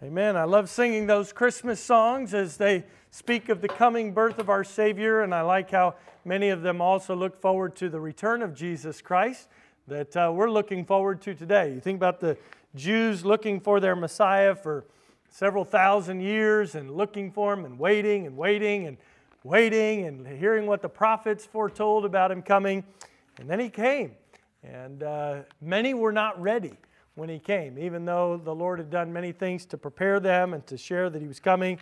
Amen. I love singing those Christmas songs as they speak of the coming birth of our Savior, and I like how many of them also look forward to the return of Jesus Christ that uh, we're looking forward to today. You think about the Jews looking for their Messiah for several thousand years and looking for him and waiting and waiting and waiting and hearing what the prophets foretold about him coming. And then he came, and uh, many were not ready when he came, even though the Lord had done many things to prepare them and to share that he was coming.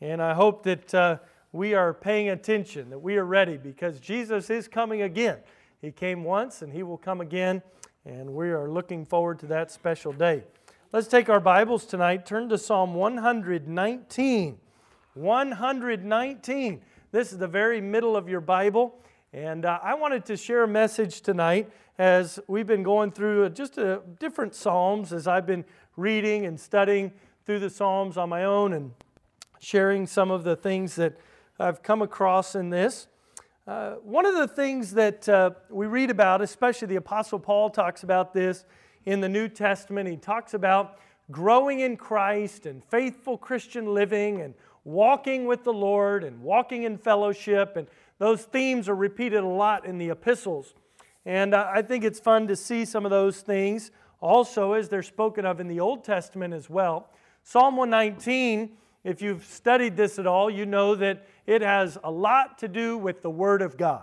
And I hope that uh, we are paying attention, that we are ready, because Jesus is coming again. He came once and he will come again, and we are looking forward to that special day. Let's take our Bibles tonight, turn to Psalm 119. 119. This is the very middle of your Bible. And uh, I wanted to share a message tonight as we've been going through just a, different Psalms as I've been reading and studying through the Psalms on my own and sharing some of the things that I've come across in this. Uh, one of the things that uh, we read about, especially the Apostle Paul talks about this in the New Testament, he talks about growing in Christ and faithful Christian living and walking with the Lord and walking in fellowship and those themes are repeated a lot in the epistles. And uh, I think it's fun to see some of those things also as they're spoken of in the Old Testament as well. Psalm 119, if you've studied this at all, you know that it has a lot to do with the Word of God.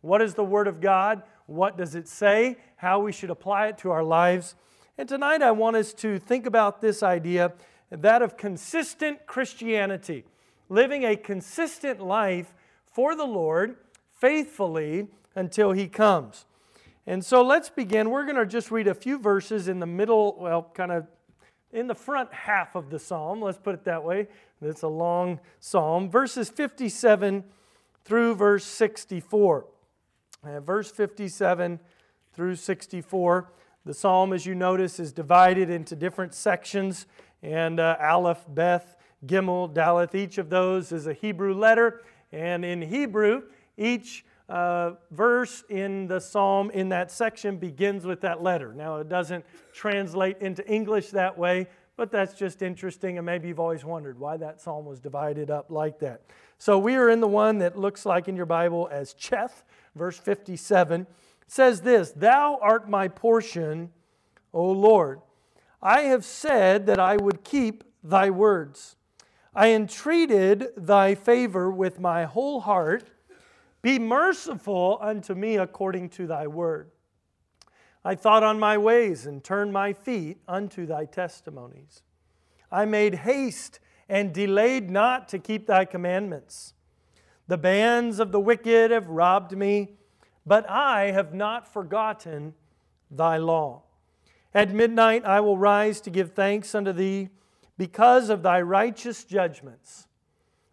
What is the Word of God? What does it say? How we should apply it to our lives. And tonight I want us to think about this idea that of consistent Christianity, living a consistent life for the Lord faithfully until he comes. And so let's begin. We're going to just read a few verses in the middle, well, kind of in the front half of the psalm. Let's put it that way. It's a long psalm. Verses 57 through verse 64. Uh, verse 57 through 64. The psalm, as you notice, is divided into different sections, and uh, Aleph, Beth, Gimel, Daleth, each of those is a Hebrew letter. And in Hebrew, each uh, verse in the psalm in that section begins with that letter. Now, it doesn't translate into English that way, but that's just interesting. And maybe you've always wondered why that psalm was divided up like that. So we are in the one that looks like in your Bible as Cheth, verse 57. It says this Thou art my portion, O Lord. I have said that I would keep thy words. I entreated thy favor with my whole heart. Be merciful unto me according to thy word. I thought on my ways and turned my feet unto thy testimonies. I made haste and delayed not to keep thy commandments. The bands of the wicked have robbed me, but I have not forgotten thy law. At midnight I will rise to give thanks unto thee because of thy righteous judgments.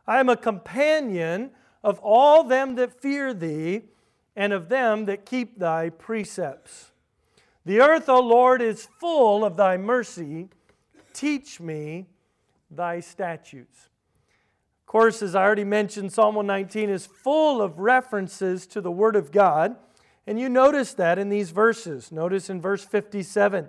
I am a companion of all them that fear thee and of them that keep thy precepts. The earth, O Lord, is full of thy mercy. Teach me thy statutes. Of course, as I already mentioned, Psalm 119 is full of references to the Word of God. And you notice that in these verses. Notice in verse 57,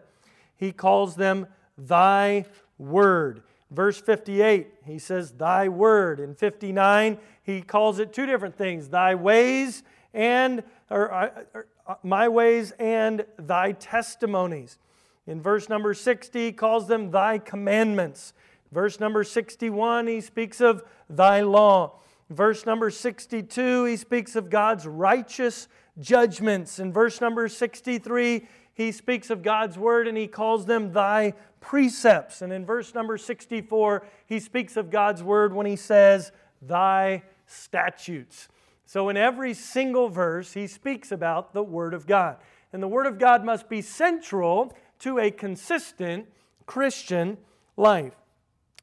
he calls them thy word. Verse 58, he says, Thy word. In 59, he calls it two different things thy ways and, or, or, uh, my ways and thy testimonies. In verse number 60, he calls them thy commandments. Verse number 61, he speaks of thy law. Verse number 62, he speaks of God's righteous judgments. In verse number 63, he speaks of God's word and he calls them thy precepts. And in verse number 64, he speaks of God's word when he says, thy statutes. So in every single verse, he speaks about the word of God. And the word of God must be central to a consistent Christian life.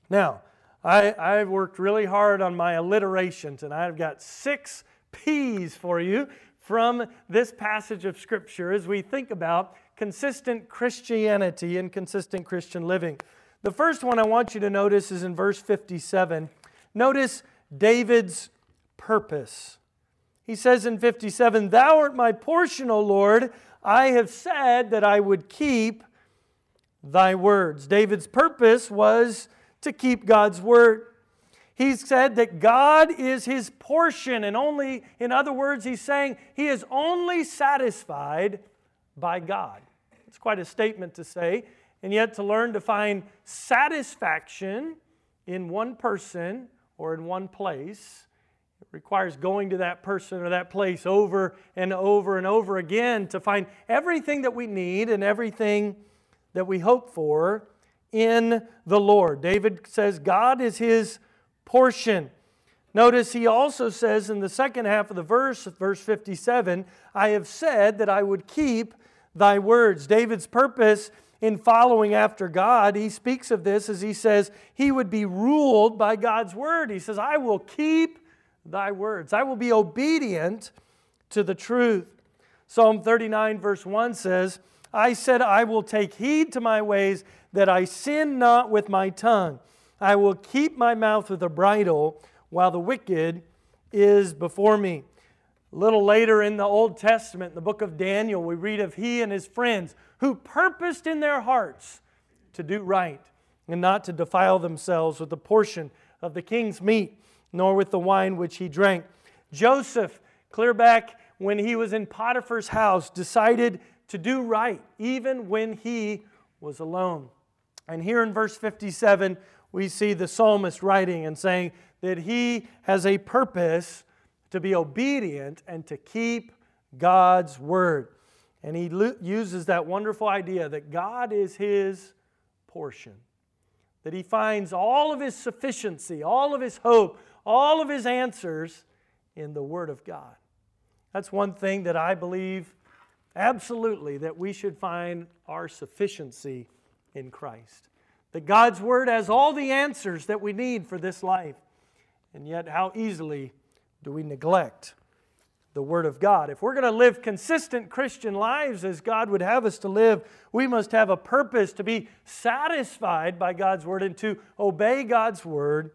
Now, I, I've worked really hard on my alliterations, and I've got six P's for you from this passage of Scripture as we think about consistent Christianity and consistent Christian living. The first one I want you to notice is in verse 57. Notice David's purpose. He says in 57, Thou art my portion, O Lord. I have said that I would keep thy words. David's purpose was to keep God's word. He said that God is his portion, and only, in other words, he's saying he is only satisfied by God. It's quite a statement to say, and yet to learn to find satisfaction in one person or in one place. It requires going to that person or that place over and over and over again to find everything that we need and everything that we hope for in the Lord. David says God is his portion. Notice he also says in the second half of the verse, verse 57, I have said that I would keep thy words. David's purpose in following after God, he speaks of this as he says he would be ruled by God's word. He says, I will keep thy words, I will be obedient to the truth. Psalm 39, verse 1 says, I said, I will take heed to my ways that I sin not with my tongue. I will keep my mouth with a bridle while the wicked is before me. A little later in the Old Testament, in the book of Daniel, we read of he and his friends who purposed in their hearts to do right and not to defile themselves with a portion of the king's meat, nor with the wine which he drank. Joseph, clear back when he was in Potiphar's house, decided to do right, even when he was alone. And here in verse 57, we see the psalmist writing and saying that he has a purpose to be obedient and to keep God's word. And he uses that wonderful idea that God is his portion, that he finds all of his sufficiency, all of his hope, all of his answers in the Word of God. That's one thing that I believe absolutely that we should find our sufficiency in Christ. That God's Word has all the answers that we need for this life. And yet, how easily do we neglect the Word of God? If we're going to live consistent Christian lives as God would have us to live, we must have a purpose to be satisfied by God's Word and to obey God's Word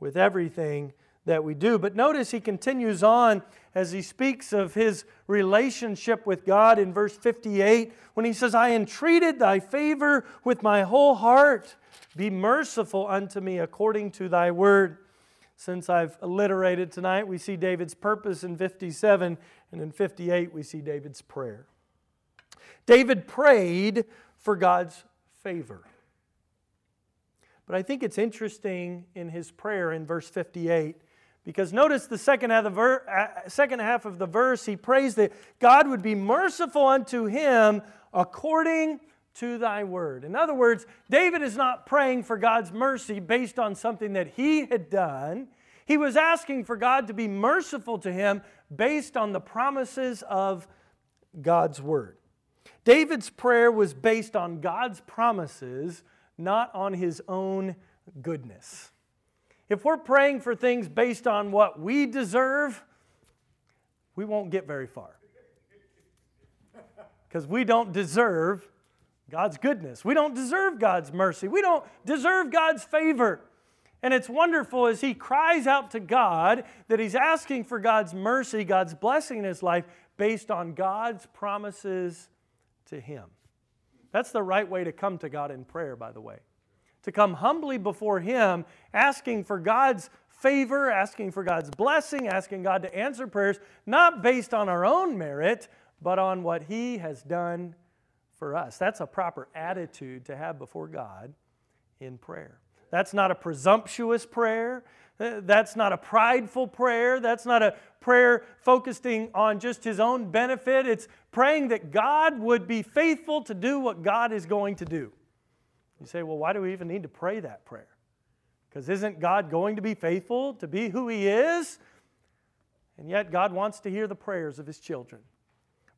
with everything that we do. But notice he continues on as he speaks of his relationship with God in verse 58 when he says, I entreated thy favor with my whole heart. Be merciful unto me according to thy word. Since I've alliterated tonight, we see David's purpose in 57, and in 58, we see David's prayer. David prayed for God's favor. But I think it's interesting in his prayer in verse 58 because notice the second half, of the ver- uh, second half of the verse, he prays that God would be merciful unto him according to thy word. In other words, David is not praying for God's mercy based on something that he had done. He was asking for God to be merciful to him based on the promises of God's word. David's prayer was based on God's promises, not on his own goodness. If we're praying for things based on what we deserve, we won't get very far. Because we don't deserve God's goodness. We don't deserve God's mercy. We don't deserve God's favor. And it's wonderful as he cries out to God that he's asking for God's mercy, God's blessing in his life based on God's promises to him. That's the right way to come to God in prayer, by the way to come humbly before Him, asking for God's favor, asking for God's blessing, asking God to answer prayers, not based on our own merit, but on what He has done for us. That's a proper attitude to have before God in prayer. That's not a presumptuous prayer. Uh, that's not a prideful prayer. That's not a prayer focusing on just his own benefit. It's praying that God would be faithful to do what God is going to do. You say, well, why do we even need to pray that prayer? Because isn't God going to be faithful to be who He is? And yet, God wants to hear the prayers of His children.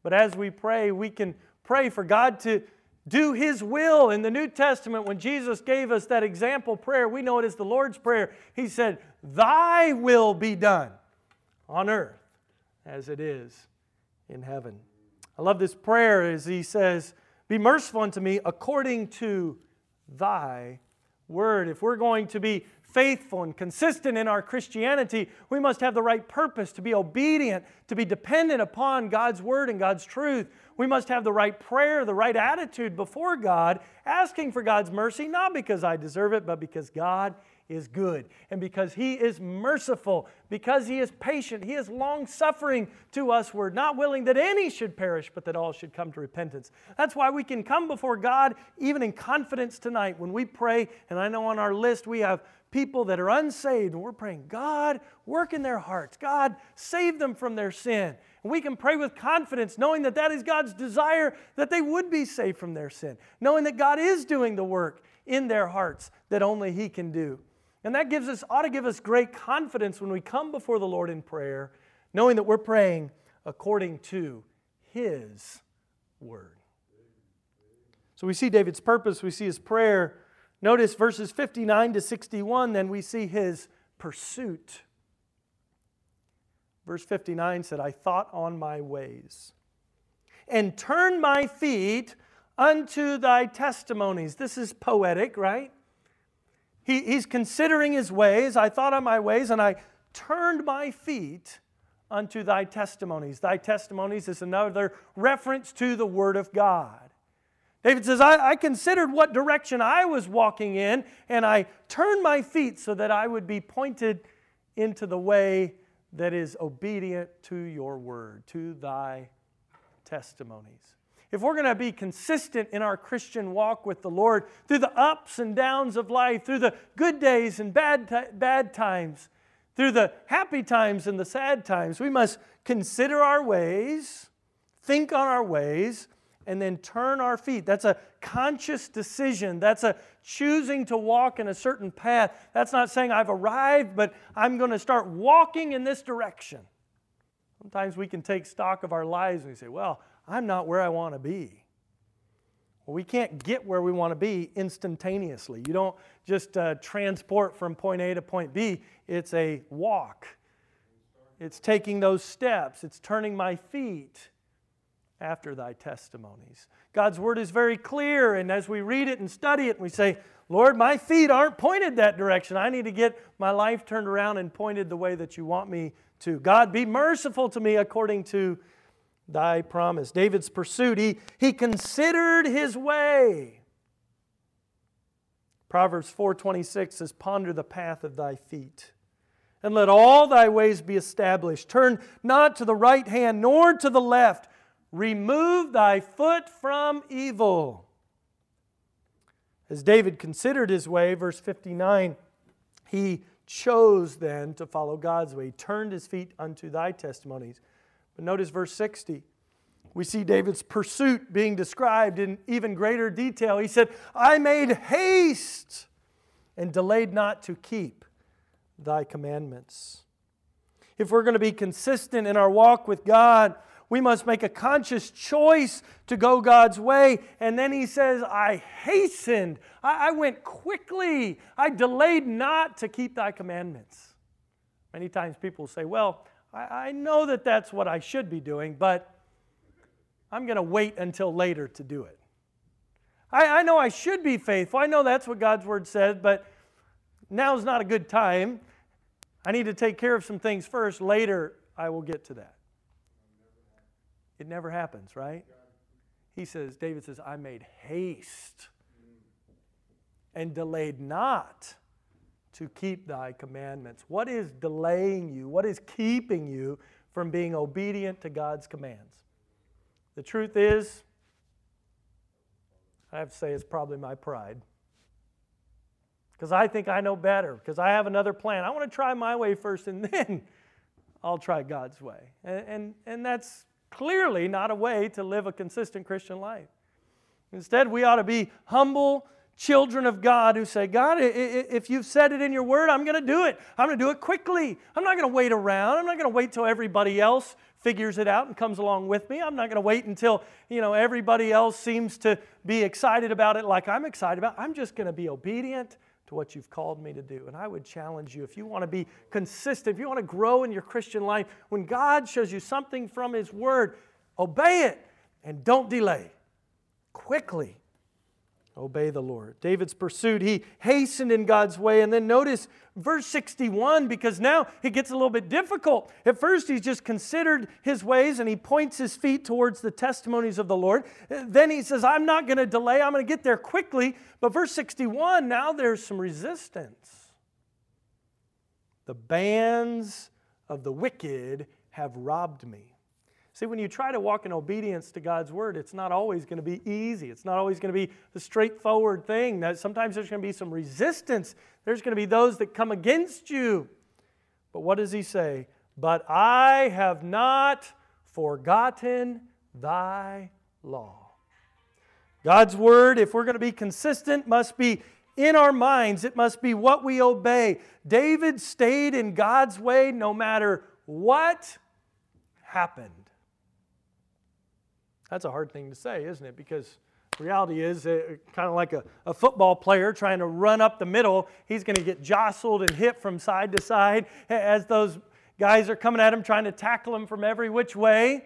But as we pray, we can pray for God to do His will. In the New Testament, when Jesus gave us that example prayer, we know it is the Lord's Prayer. He said, Thy will be done on earth as it is in heaven. I love this prayer as He says, Be merciful unto me according to thy Word. If we're going to be faithful and consistent in our Christianity, we must have the right purpose to be obedient, to be dependent upon God's Word and God's truth. We must have the right prayer, the right attitude before God, asking for God's mercy, not because I deserve it, but because God is good and because he is merciful, because he is patient, he is long suffering to us. We're not willing that any should perish, but that all should come to repentance. That's why we can come before God even in confidence tonight when we pray. And I know on our list we have people that are unsaved, and we're praying, God, work in their hearts. God, save them from their sin. And we can pray with confidence, knowing that that is God's desire that they would be saved from their sin, knowing that God is doing the work in their hearts that only He can do. And that gives us, ought to give us great confidence when we come before the Lord in prayer, knowing that we're praying according to His Word. So we see David's purpose, we see his prayer. Notice verses 59 to 61, then we see his pursuit. Verse 59 said, I thought on my ways and turned my feet unto thy testimonies. This is poetic, right? He, he's considering his ways. I thought on my ways, and I turned my feet unto thy testimonies. Thy testimonies is another reference to the Word of God. David says, I, I, considered what direction I was walking in, and I turned my feet so that I would be pointed into the way that is obedient to your word, to thy testimonies if we're going to be consistent in our Christian walk with the Lord through the ups and downs of life, through the good days and bad, t- bad times, through the happy times and the sad times, we must consider our ways, think on our ways, and then turn our feet. That's a conscious decision. That's a choosing to walk in a certain path. That's not saying I've arrived, but I'm going to start walking in this direction. Sometimes we can take stock of our lives and we say, well, I'm not where I want to be. Well, we can't get where we want to be instantaneously. You don't just uh, transport from point A to point B, it's a walk. It's taking those steps, it's turning my feet after thy testimonies. God's word is very clear, and as we read it and study it, we say, Lord, my feet aren't pointed that direction. I need to get my life turned around and pointed the way that you want me to. God, be merciful to me according to thy promise. David's pursuit, he, he considered his way. Proverbs 4:26 says, "Ponder the path of thy feet, and let all thy ways be established. Turn not to the right hand nor to the left. Remove thy foot from evil." As David considered his way, verse 59, he chose then to follow God's way. He turned his feet unto thy testimonies. But notice verse 60. We see David's pursuit being described in even greater detail. He said, I made haste and delayed not to keep thy commandments. If we're going to be consistent in our walk with God, we must make a conscious choice to go God's way. And then he says, I hastened, I, I went quickly, I delayed not to keep thy commandments. Many times people say, Well, I, I know that that's what I should be doing, but I'm going to wait until later to do it. I, I know I should be faithful. I know that's what God's word says, but now's not a good time. I need to take care of some things first. Later, I will get to that. It never happens, right? He says, David says, I made haste and delayed not to keep thy commandments. What is delaying you? What is keeping you from being obedient to God's commands? The truth is, I have to say it's probably my pride. Because I think I know better, because I have another plan. I want to try my way first, and then I'll try God's way. And, and, and that's clearly not a way to live a consistent Christian life. Instead, we ought to be humble children of God who say, God, if you've said it in your word, I'm going to do it. I'm going to do it quickly. I'm not going to wait around. I'm not going to wait till everybody else figures it out and comes along with me. I'm not going to wait until, you know, everybody else seems to be excited about it like I'm excited about. I'm just going to be obedient to what you've called me to do. And I would challenge you if you want to be consistent, if you want to grow in your Christian life, when God shows you something from his word, obey it and don't delay. Quickly Obey the Lord. David's pursued, he hastened in God's way. And then notice verse 61, because now it gets a little bit difficult. At first, he's just considered his ways and he points his feet towards the testimonies of the Lord. Then he says, I'm not going to delay, I'm going to get there quickly. But verse 61, now there's some resistance. The bands of the wicked have robbed me. See, when you try to walk in obedience to God's word, it's not always going to be easy. It's not always going to be the straightforward thing. That sometimes there's going to be some resistance. There's going to be those that come against you. But what does he say? But I have not forgotten thy law. God's word, if we're going to be consistent, must be in our minds. It must be what we obey. David stayed in God's way no matter what happened. That's a hard thing to say, isn't it? Because reality is kind of like a, a football player trying to run up the middle. He's going to get jostled and hit from side to side as those guys are coming at him, trying to tackle him from every which way.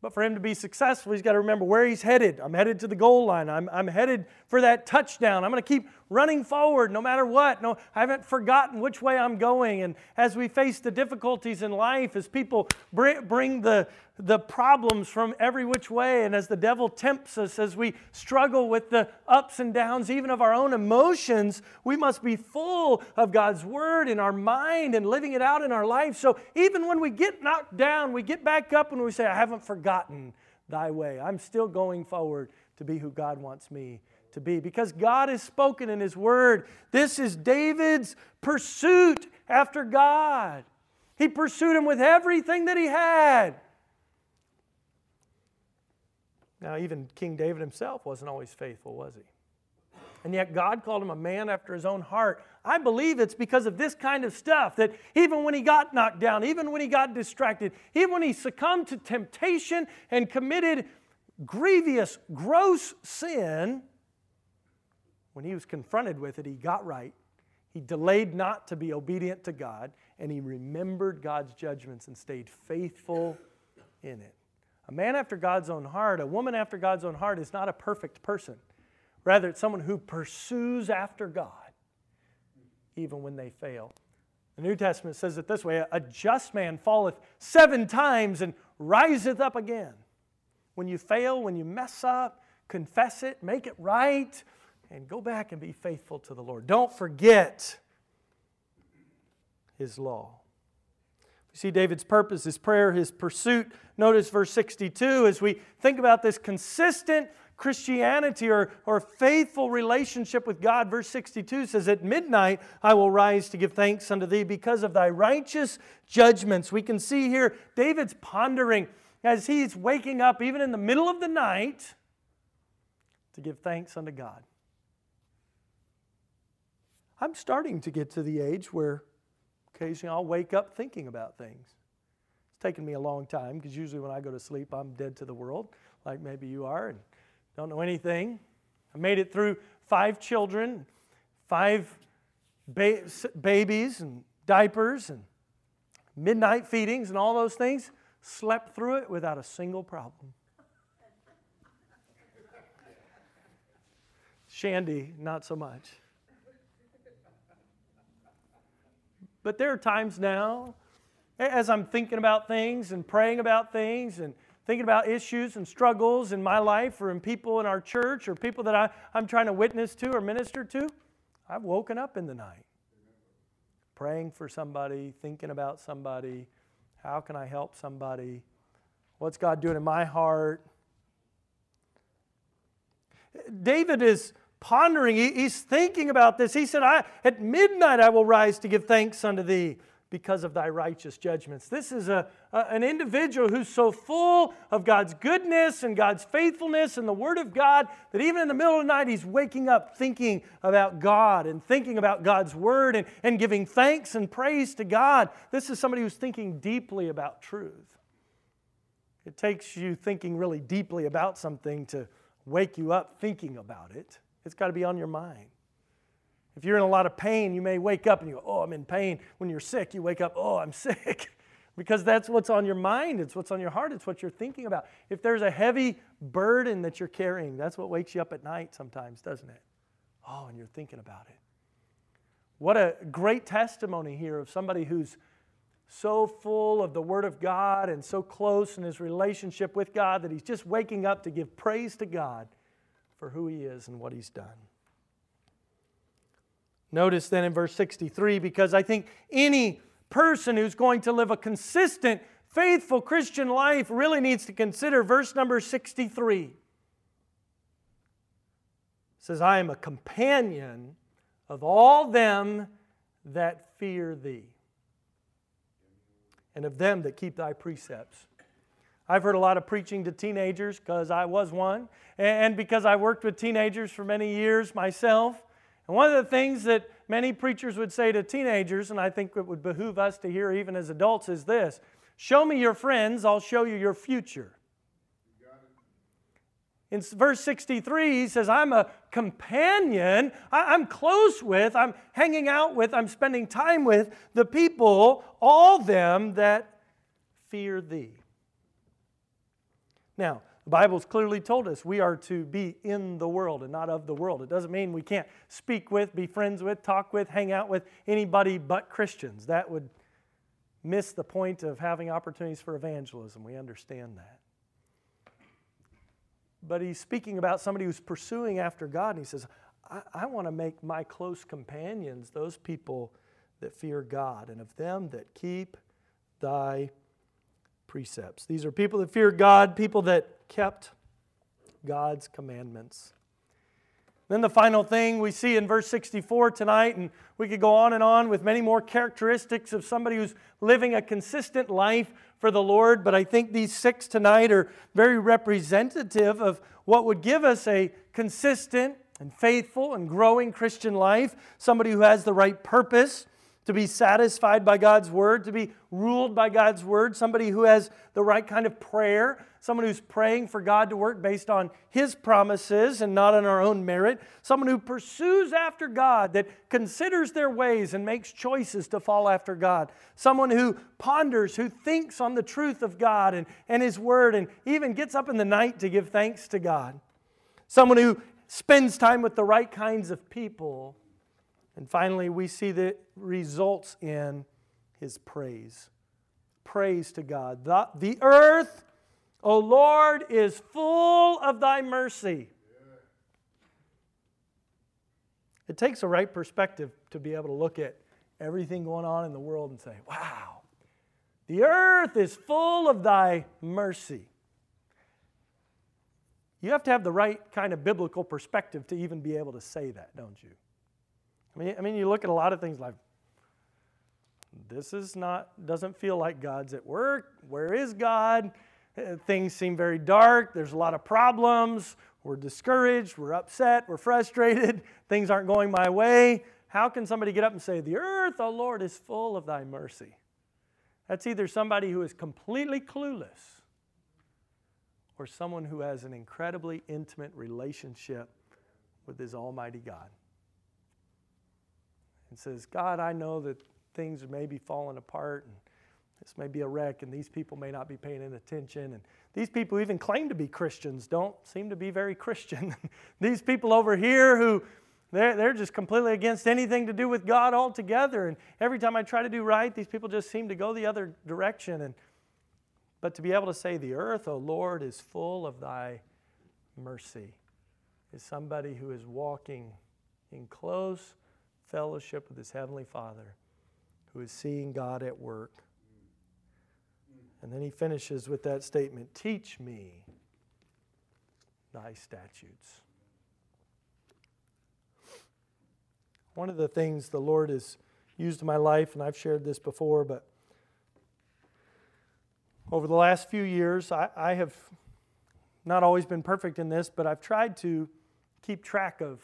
But for him to be successful, he's got to remember where he's headed. I'm headed to the goal line. I'm, I'm headed for that touchdown. I'm going to keep running forward no matter what. No, I haven't forgotten which way I'm going. And as we face the difficulties in life, as people bring, the, the problems from every which way. And as the devil tempts us, as we struggle with the ups and downs, even of our own emotions, we must be full of God's word in our mind and living it out in our life. So even when we get knocked down, we get back up and we say, I haven't forgotten thy way. I'm still going forward to be who God wants me to be because God has spoken in his word. This is David's pursuit after God. He pursued him with everything that he had. Now, even King David himself wasn't always faithful, was he? And yet, God called him a man after his own heart. I believe it's because of this kind of stuff that even when he got knocked down, even when he got distracted, even when he succumbed to temptation and committed grievous, gross sin, when he was confronted with it, he got right. He delayed not to be obedient to God, and he remembered God's judgments and stayed faithful in it. A man after God's own heart, a woman after God's own heart is not a perfect person. Rather, it's someone who pursues after God, even when they fail. The New Testament says it this way A just man falleth seven times and riseth up again. When you fail, when you mess up, confess it, make it right, and go back and be faithful to the Lord. Don't forget His law. You see David's purpose, his prayer, his pursuit. Notice verse 62 as we think about this consistent Christianity or, or faithful relationship with God. Verse 62 says, At midnight I will rise to give thanks unto thee because of thy righteous judgments. We can see here David's pondering as he's waking up, even in the middle of the night, to give thanks unto God. I'm starting to get to the age where Occasionally, I'll wake up thinking about things. It's taken me a long time because usually when I go to sleep, I'm dead to the world, like maybe you are, and don't know anything. I made it through five children, five ba- babies, and diapers, and midnight feedings, and all those things. Slept through it without a single problem. Shandy, not so much. But there are times now, as I'm thinking about things and praying about things and thinking about issues and struggles in my life or in people in our church or people that I, I'm trying to witness to or minister to, I've woken up in the night praying for somebody, thinking about somebody. How can I help somebody? What's God doing in my heart? David is pondering, he's thinking about this. He said, I, At midnight I will rise to give thanks unto thee because of thy righteous judgments. This is a, a, an individual who's so full of God's goodness and God's faithfulness and the Word of God that even in the middle of the night he's waking up thinking about God and thinking about God's Word and, and giving thanks and praise to God. This is somebody who's thinking deeply about truth. It takes you thinking really deeply about something to wake you up thinking about it. It's got to be on your mind. If you're in a lot of pain, you may wake up and you go, Oh, I'm in pain. When you're sick, you wake up, Oh, I'm sick. because that's what's on your mind, it's what's on your heart, it's what you're thinking about. If there's a heavy burden that you're carrying, that's what wakes you up at night sometimes, doesn't it? Oh, and you're thinking about it. What a great testimony here of somebody who's so full of the Word of God and so close in his relationship with God that he's just waking up to give praise to God for who he is and what he's done. Notice then in verse 63, because I think any person who's going to live a consistent, faithful Christian life really needs to consider verse number 63. It says, I am a companion of all them that fear thee, and of them that keep thy precepts. I've heard a lot of preaching to teenagers because I was one, and because I worked with teenagers for many years myself. And one of the things that many preachers would say to teenagers, and I think it would behoove us to hear even as adults, is this Show me your friends, I'll show you your future. In verse 63, he says, I'm a companion. I'm close with, I'm hanging out with, I'm spending time with the people, all them that fear thee. Now, the Bible's clearly told us we are to be in the world and not of the world. It doesn't mean we can't speak with, be friends with, talk with, hang out with anybody but Christians. That would miss the point of having opportunities for evangelism. We understand that. But he's speaking about somebody who's pursuing after God, and he says, I, I want to make my close companions those people that fear God, and of them that keep thy precepts. These are people that fear God, people that kept God's commandments. Then the final thing we see in verse 64 tonight, and we could go on and on with many more characteristics of somebody who's living a consistent life for the Lord, but I think these six tonight are very representative of what would give us a consistent and faithful and growing Christian life, somebody who has the right purpose, to be satisfied by God's word, to be ruled by God's word, somebody who has the right kind of prayer, someone who's praying for God to work based on His promises and not on our own merit, someone who pursues after God, that considers their ways and makes choices to fall after God, someone who ponders, who thinks on the truth of God and, and His word, and even gets up in the night to give thanks to God, someone who spends time with the right kinds of people and finally, we see the results in his praise. Praise to God. The, the earth, O Lord, is full of thy mercy. It takes a right perspective to be able to look at everything going on in the world and say, wow, the earth is full of thy mercy. You have to have the right kind of biblical perspective to even be able to say that, don't you? I mean, I mean, you look at a lot of things like this is not doesn't feel like God's at work. Where is God? Uh, things seem very dark. There's a lot of problems. We're discouraged. We're upset. We're frustrated. Things aren't going my way. How can somebody get up and say, The earth, O Lord, is full of thy mercy? That's either somebody who is completely clueless or someone who has an incredibly intimate relationship with his Almighty God and says, God, I know that things may be falling apart and this may be a wreck and these people may not be paying attention. And these people who even claim to be Christians don't seem to be very Christian. these people over here who they're, they're just completely against anything to do with God altogether. And every time I try to do right, these people just seem to go the other direction. And, but to be able to say, The earth, O Lord, is full of thy mercy, is somebody who is walking in close fellowship with his Heavenly Father who is seeing God at work. And then he finishes with that statement Teach me thy statutes. One of the things the Lord has used in my life, and I've shared this before, but over the last few years, I, I have not always been perfect in this, but I've tried to keep track of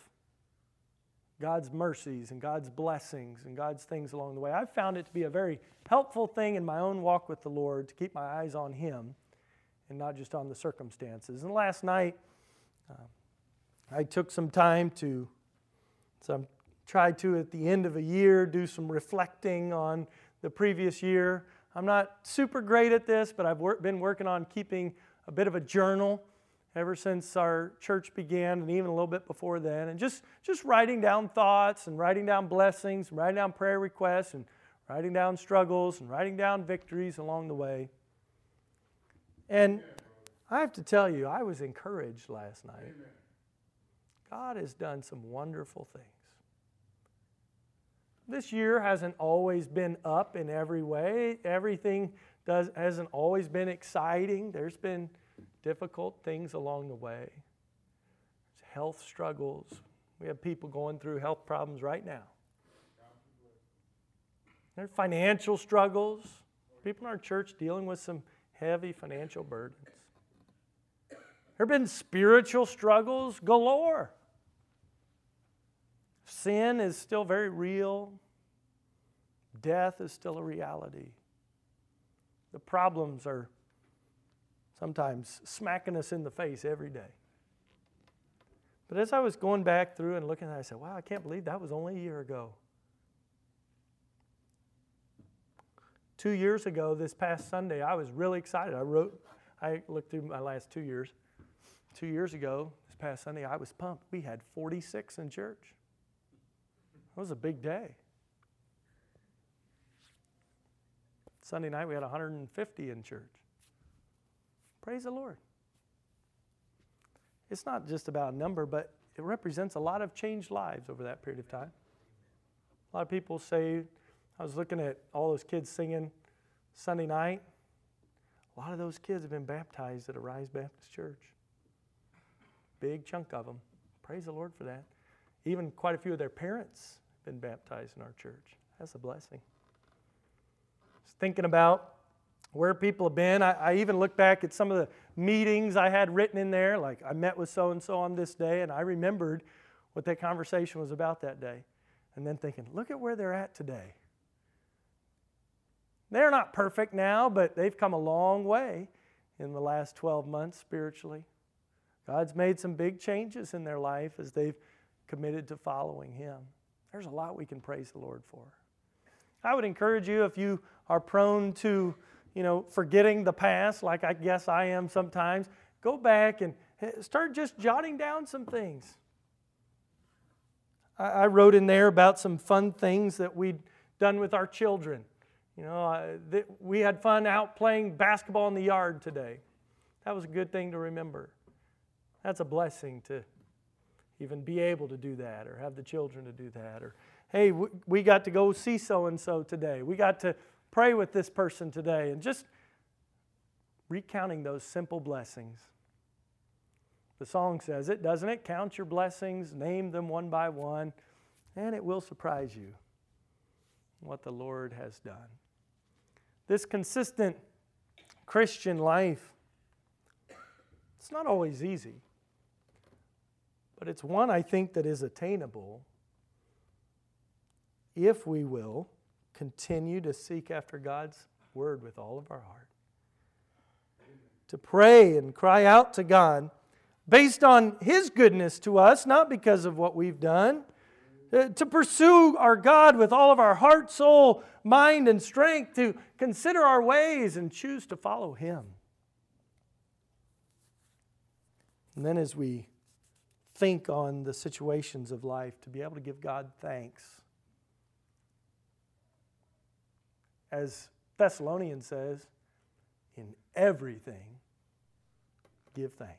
God's mercies and God's blessings and God's things along the way. I've found it to be a very helpful thing in my own walk with the Lord to keep my eyes on Him and not just on the circumstances. And last night, uh, I took some time to, so I tried to at the end of a year do some reflecting on the previous year. I'm not super great at this, but I've wor- been working on keeping a bit of a journal ever since our church began and even a little bit before then. And just just writing down thoughts and writing down blessings and writing down prayer requests and writing down struggles and writing down victories along the way. And i have to tell you i was encouraged last night. God has done some wonderful things. This year hasn't always been up in every way. Everything does hasn't always been exciting. There's been difficult things along the way, health struggles. We have people going through health problems right now. There are financial struggles. People in our church dealing with some heavy financial burdens. There have been spiritual struggles galore. Sin is still very real. Death is still a reality. The problems are sometimes smacking us in the face every day. But as I was going back through and looking I said, wow, I can't believe that was only a year ago. Two years ago, this past Sunday, I was really excited. I wrote, I looked through my last two years. Two years ago, this past Sunday, I was pumped. We had 46 in church. It was a big day. Sunday night, we had 150 in church. Praise the Lord. It's not just about a number, but it represents a lot of changed lives over that period of time. A lot of people say, I was looking at all those kids singing Sunday night. A lot of those kids have been baptized at Arise Baptist Church. Big chunk of them. Praise the Lord for that. Even quite a few of their parents have been baptized in our church. That's a blessing. Just thinking about where people have been. I, I, even look back at some of the meetings I had written in there, like I met with so and so on this day, and I remembered what that conversation was about that day. And then thinking, look at where they're at today. They're not perfect now, but they've come a long way in the last 12 months spiritually. God's made some big changes in their life as they've committed to following Him. There's a lot we can praise the Lord for. I would encourage you if you are prone to you know, forgetting the past, like I guess I am sometimes, go back and eh, start just jotting down some things. I, wrote in there about some fun things that we'd done with our children. You know, we had fun out playing basketball in the yard today. That was a good thing to remember. That's a blessing to even be able to do that or have the children to do that. Or, hey, we got to go see so and so today. We got to pray with this person today, and just recounting those simple blessings. The song says it, doesn't it? Count your blessings, name them one by one, and it will surprise you what the Lord has done. This consistent Christian life, it's not always easy, but it's one I think that is attainable if we will continue to seek after God's word with all of our heart. To pray and cry out to God based on His goodness to us, not because of what we've done. Uh, to pursue our God with all of our heart, soul, mind, and strength, to consider our ways and choose to follow Him. And then, as we think on the situations of life, to be able to give God thanks as Thessalonians says, in everything, give thanks.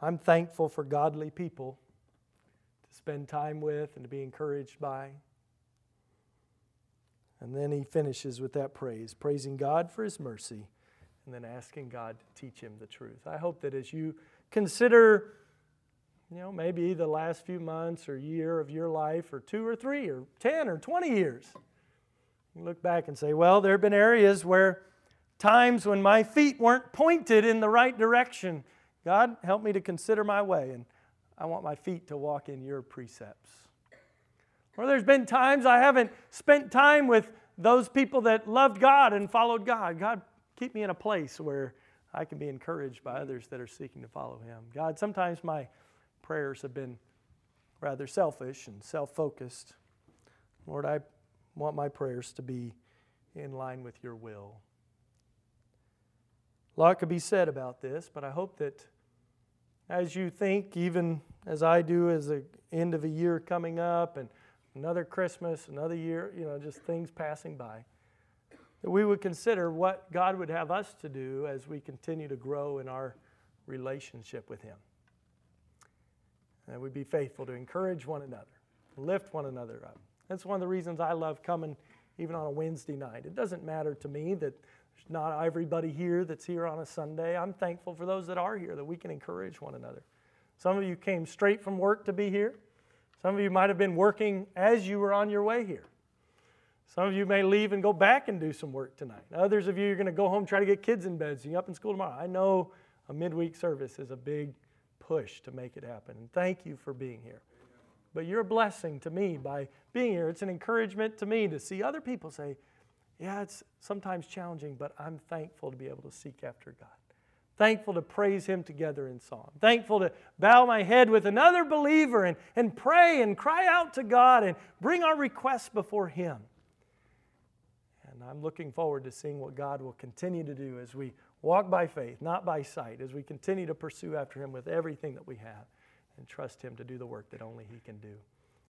I'm thankful for godly people to spend time with and to be encouraged by. And then he finishes with that praise, praising God for his mercy, and then asking God to teach him the truth. I hope that as you consider you know, maybe the last few months or year of your life, or two or three, or 10 or 20 years. You look back and say, well, there have been areas where times when my feet weren't pointed in the right direction. God, help me to consider my way, and I want my feet to walk in your precepts. Or there's been times I haven't spent time with those people that loved God and followed God. God, keep me in a place where I can be encouraged by others that are seeking to follow Him. God, sometimes my prayers have been rather selfish and self focused. Lord, I want my prayers to be in line with your will. A lot could be said about this, but I hope that as you think, even as I do, as the end of a year coming up and another Christmas, another year, you know, just things passing by, that we would consider what God would have us to do as we continue to grow in our relationship with Him. And we'd be faithful to encourage one another, lift one another up. That's one of the reasons I love coming even on a Wednesday night. It doesn't matter to me that there's not everybody here that's here on a Sunday. I'm thankful for those that are here that we can encourage one another. Some of you came straight from work to be here. Some of you might have been working as you were on your way here. Some of you may leave and go back and do some work tonight. Others of you are going to go home, try to get kids in bed so you're up in school tomorrow. I know a midweek service is a big push to make it happen. And thank you for being here. But you're a blessing to me by being here. It's an encouragement to me to see other people say, yeah, it's sometimes challenging, but I'm thankful to be able to seek after God. Thankful to praise Him together in song. Thankful to bow my head with another believer and, and pray and cry out to God and bring our requests before Him. And I'm looking forward to seeing what God will continue to do as we walk by faith, not by sight, as we continue to pursue after Him with everything that we have and trust Him to do the work that only He can do.